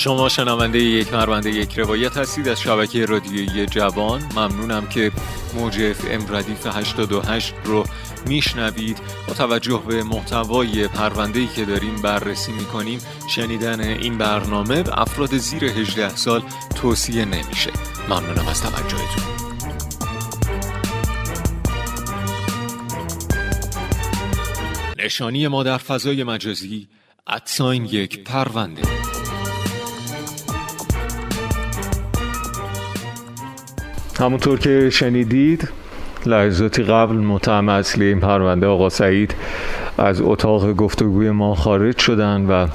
شما شنونده یک پرونده یک روایت هستید از شبکه رادیویی جوان. ممنونم که موج اف ام ردیف 88 رو میشنوید. با توجه به محتوای پرونده که داریم بررسی می‌کنیم شنیدن این برنامه به افراد زیر 18 سال توصیه نمیشه. ممنونم از توجهتون. نشانی ما در فضای مجازی ادساین یک پرونده. همونطور که شنیدید لحظاتی قبل متهم اصلی این پرونده آقا سعید از اتاق گفتگوی ما خارج شدن و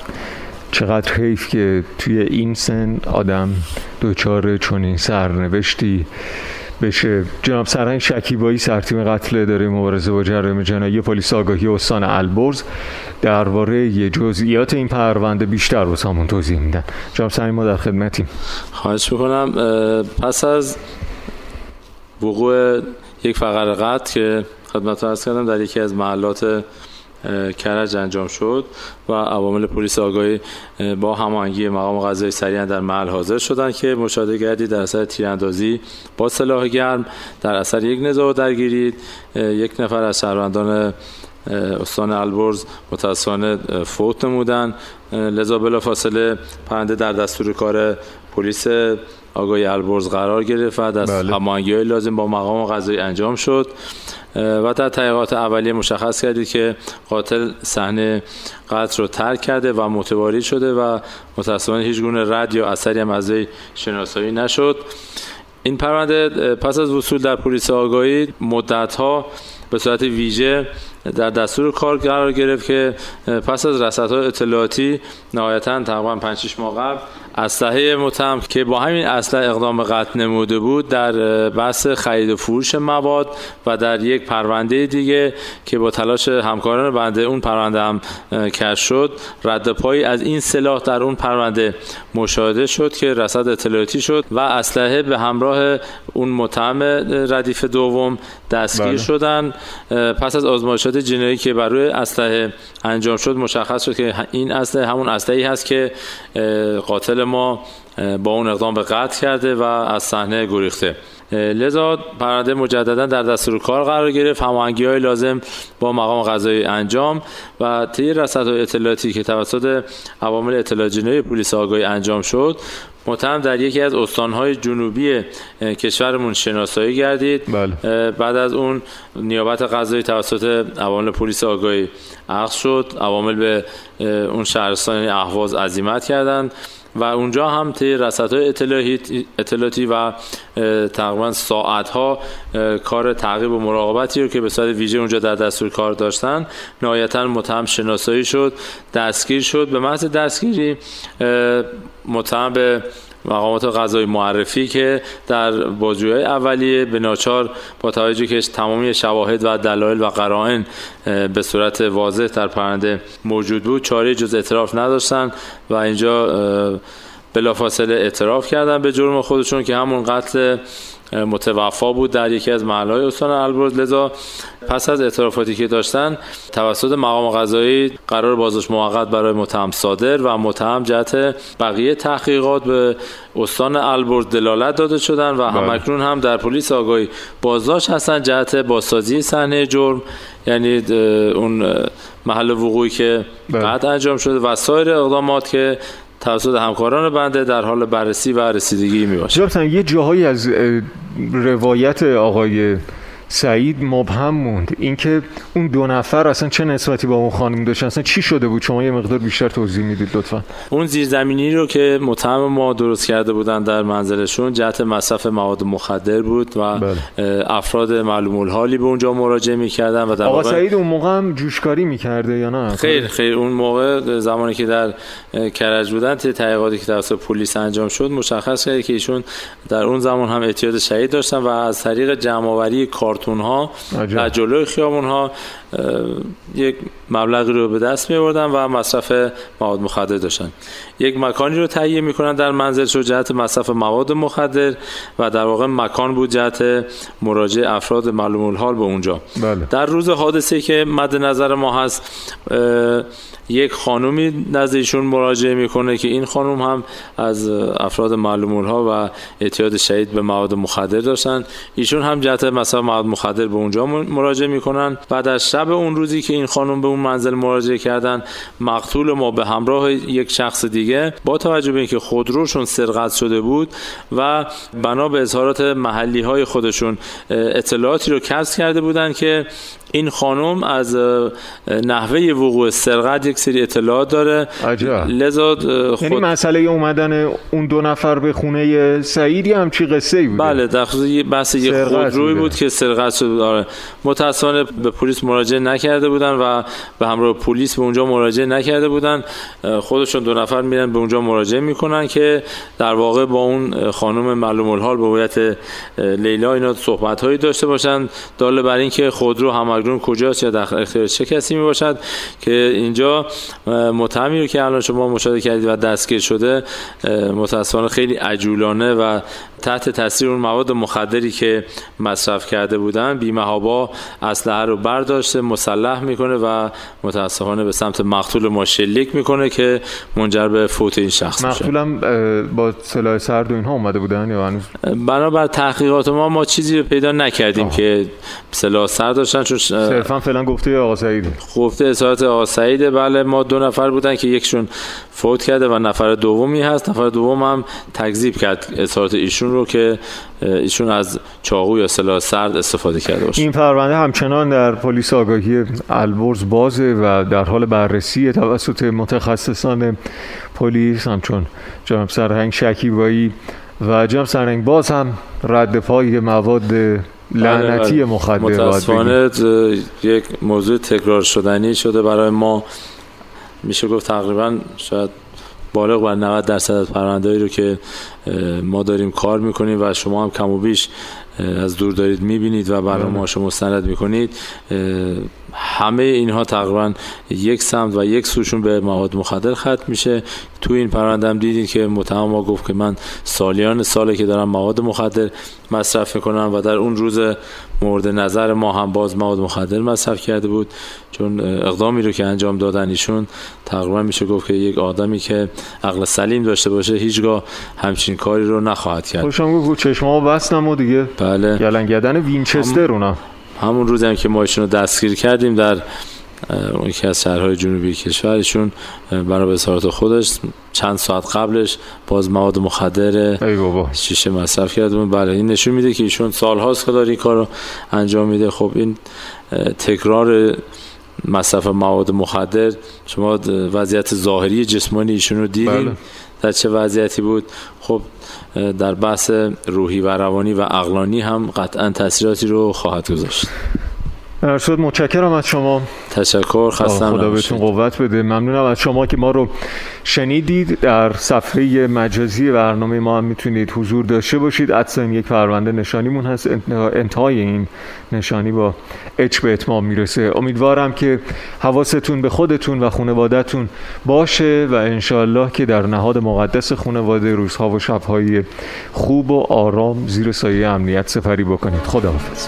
چقدر حیف که توی این سن آدم دوچار چنین سرنوشتی بشه. جناب سرهنگ شکیبایی سرتیم قتل داره مبارزه با جرایم جنایی. پلیس آگاهی استان البرز درباره جزئیات این پرونده بیشتر همون توضیح میدن. جناب سرهنگ ما در خدمتیم. خواهش می‌کنم پس از وقوع یک فقر قتل که خدمت ارز کردم در یکی از محلات کرج انجام شد و عوامل پلیس آگاهی با هماهنگی مقام قضایی سریعا در محل حاضر شدند که مشاهده گردید در اثر تیراندازی با سلاح گرم در اثر یک نزاع درگیری یک نفر از شهروندان استان البرز متاسفانه فوت نمودن. لذا بلافاصله پرنده در دستور کار پلیس آگاهی البرز قرار گرفت و از بله. لازم با مقام قضایی انجام شد و در تحقیقات اولیه مشخص کردید که قاتل صحنه قتل رو ترک کرده و متواری شده و متاسفانه هیچ گونه رد یا اثری هم از شناسایی نشد این پرونده پس از وصول در پلیس آگاهی مدت ها به صورت ویژه در دستور کار قرار گرفت که پس از رصدهای اطلاعاتی نهایتا تقریبا 5 ماه قبل اسلحه متهم که با همین اسلحه اقدام قتل نموده بود در بحث خرید و فروش مواد و در یک پرونده دیگه که با تلاش همکاران بنده اون پرونده هم کش شد رد پایی از این سلاح در اون پرونده مشاهده شد که رصد اطلاعاتی شد و اسلحه به همراه اون متهم ردیف دوم دستگیر بله. شدن پس از آزمایشات جنایی که بر روی اسلحه انجام شد مشخص شد که این اسلحه همون اسلحه‌ای هست که قاتل ما با اون اقدام به قتل کرده و از صحنه گریخته. لذا پرونده مجددا در دستور کار قرار گرفت. هماهنگی های لازم با مقام قضایی انجام و طی رصد اطلاعاتی که توسط عوامل اطلاع جنایی پلیس آگاهی انجام شد متهم در یکی از استانهای جنوبی کشورمون شناسایی گردید. بله. بعد از اون نیابت قضایی توسط عوامل پلیس آگاهی عقص شد. عوامل به اون شهرستان اهواز عزیمت کردند. و اونجا هم طی رصدهای اطلاعاتی و تقریبا ساعت ها کار تعقیب و مراقبتی رو که به صورت ویژه اونجا در دستور کار داشتن نهایتا متهم شناسایی شد دستگیر شد. به محض دستگیری متهم به مقامات قضایی معرفی که در بازجویی اولیه به ناچار با توجه که تمامی شواهد و دلایل و قرائن به صورت واضح در پرنده موجود بود چاره جز اعتراف نداشتن و اینجا بلافاصله اعتراف کردن به جرم خودشون که همون قتل متوفا بود در یکی از محلهای استان البرز لذا پس از اعترافاتی که داشتن توسط مقام قضایی قرار بازداشت موقت برای متهم صادر و متهم جهت بقیه تحقیقات به استان البرز دلالت داده شدن و بله. همکنون هم در پلیس آگاهی بازداشت هستن جهت بازسازی صحنه جرم یعنی اون محل وقوعی که بله. بعد انجام شده و سایر اقدامات که توسط همکاران بنده در حال بررسی و رسیدگی می باشه یه جاهایی از روایت آقای سعید مبهم موند. اینکه اون دو نفر اصلا چه نسبتی با اون خانم داشتن؟ اصلا چی شده بود؟ شما یه مقدار بیشتر توضیح می‌دید لطفا. اون زیرزمینی رو که متهم ما درست کرده بودن در منزلشون جهت مصرف مواد مخدر بود و بله. افراد معلوم الحالی به اونجا مراجعه می‌کردن و در آقا سعید اون موقع هم جوشکاری می‌کرده یا نه؟ خیر خیر. اون موقع زمانی که در کرج بودن تحقیقاتی که توسط پلیس انجام شد مشخص کرد که ایشون در اون زمان هم اعتیاد شهید داشتن و از طریق جمع آوری کار کارتون ها در جلوی خیابون ها یک مبلغی رو به دست می آوردن و مصرف مواد مخدر داشتن. یک مکانی رو تهیه می‌کنن در منزل شو جهت مصرف مواد مخدر و در واقع مکان بود جهت مراجعه افراد معلوم الحال به اونجا. بله. در روز حادثه که مد نظر ما هست یک خانومی نزد ایشون مراجعه می‌کنه که این خانم هم از افراد معلوم ها و اعتیاد شدید به مواد مخدر داشتن. ایشون هم جهت مثلا مواد مخدر به اونجا مراجعه می‌کنن بعد از شب اون روزی که این خانم به اون منزل مراجعه کردن مقتول ما به همراه یک شخص دیگه با توجه به اینکه خودروشون سرقت شده بود و بنا به اظهارات محلی های خودشون اطلاعاتی رو کسب کرده بودن که این خانم از نحوه وقوع سرقت یک سری اطلاعات داره. عجب. لذا خود... یعنی مسئله اومدن اون دو نفر به خونه سعیدی هم چی قصه ای بوده. بله در خصوص بحث یک خودروی بود که سرقت شده آره. متاسفانه به پلیس مراجعه نکرده بودن و به همراه پلیس به اونجا مراجعه نکرده بودن. خودشون دو نفر میرن به اونجا مراجعه می‌کنن که در واقع با اون خانم معلوم الحال به هویت لیلا اینا صحبت هایی داشته باشن. داله بر اینکه خودرو همگرون کجاست یا در اختیار چه کسی می باشد که اینجا متهمی رو که الان شما مشاهده کردید و دستگیر شده متاسفانه خیلی عجولانه و تحت تاثیر اون مواد مخدری که مصرف کرده بودن بیمهابا اسلحه رو برداشته مسلح می‌کنه و متاسفانه به سمت مقتول ما شلیک می‌کنه که منجر به فوت این شخص میشه مقتولم با سلاح سرد و اینها اومده بودن یا هنوز بنابر تحقیقات ما ما چیزی پیدا نکردیم آه. که سلاح سرد داشتن چون صرفا فعلا گفته آقا سعید گفته اظهارات آقا سعید بله ما دو نفر بودن که یکشون فوت کرده و نفر دومی هست. نفر دوم هم تکذیب کرد اظهارات ایشون رو که ایشون از چاقو یا سلاح سرد استفاده کرده باشه. این پرونده همچنان در پلیس آگاهی البرز بازه و در حال بررسی توسط متخصصان پلیس همچون جناب سرهنگ شکیبایی و جناب سرهنگ باز هم رد پای مواد لعنتی بله، بله. مخدر متاسفانه یک موضوع تکرار شدنی شده برای ما میشه گفت تقریبا شاید بالغ بر 90 درصد از پروندهایی رو که ما داریم کار می‌کنیم و شما هم کم و بیش از دور دارید می‌بینید و برای ما شما مستند می‌کنید. همه اینها تقریبا یک سمت و یک سوشون به مواد مخدر ختم میشه. تو این پرونده هم دیدید که متهم ما گفت که من سالیان ساله که دارم مواد مخدر مصرف می‌کنم و در اون روز مورد نظر ما هم باز مواد مخدر مصرف کرده بود. چون اقدامی رو که انجام دادن ایشون تقریبا میشه گفت که یک آدمی که عقل سلیم داشته باشه هیچگاه همچین کاری رو نخواهد کرد. خوشم گفت چشما بستم و دیگه. بله. گلنگدن وینچستر اونا. همون روزی هم که ما ایشون رو دستگیر کردیم در اون که از شهرهای جنوبی کشور ایشون برای اظهارات خودش چند ساعت قبلش باز مواد مخدر شیشه مصرف کرده بله این نشون میده که ایشون سالهاست که داره این کار رو انجام میده. خب این تکرار مصرف مواد مخدر شما وضعیت ظاهری جسمانی ایشون رو دیدین؟ بله. در چه وضعیتی بود؟ خب در بحث روحی و روانی و اقلانی هم قطعا تاثیراتی رو خواهد گذاشت. شد متشکرم از شما. تشکر خستم خدا بهتون قوت بده. ممنونم از شما که ما رو شنیدید در صفحه مجازی برنامه ما هم می‌تونید حضور داشته باشید. ادسان یک پرونده نشانیمون هست. انتهای این نشانی با اچ به اتمام می‌رسه. امیدوارم که حواستون به خودتون و خانوادهتون باشه و انشالله که در نهاد مقدس خانواده روزها و شبهای خوب و آرام زیر سایه امنیت سفری بکنید. خداحافظ.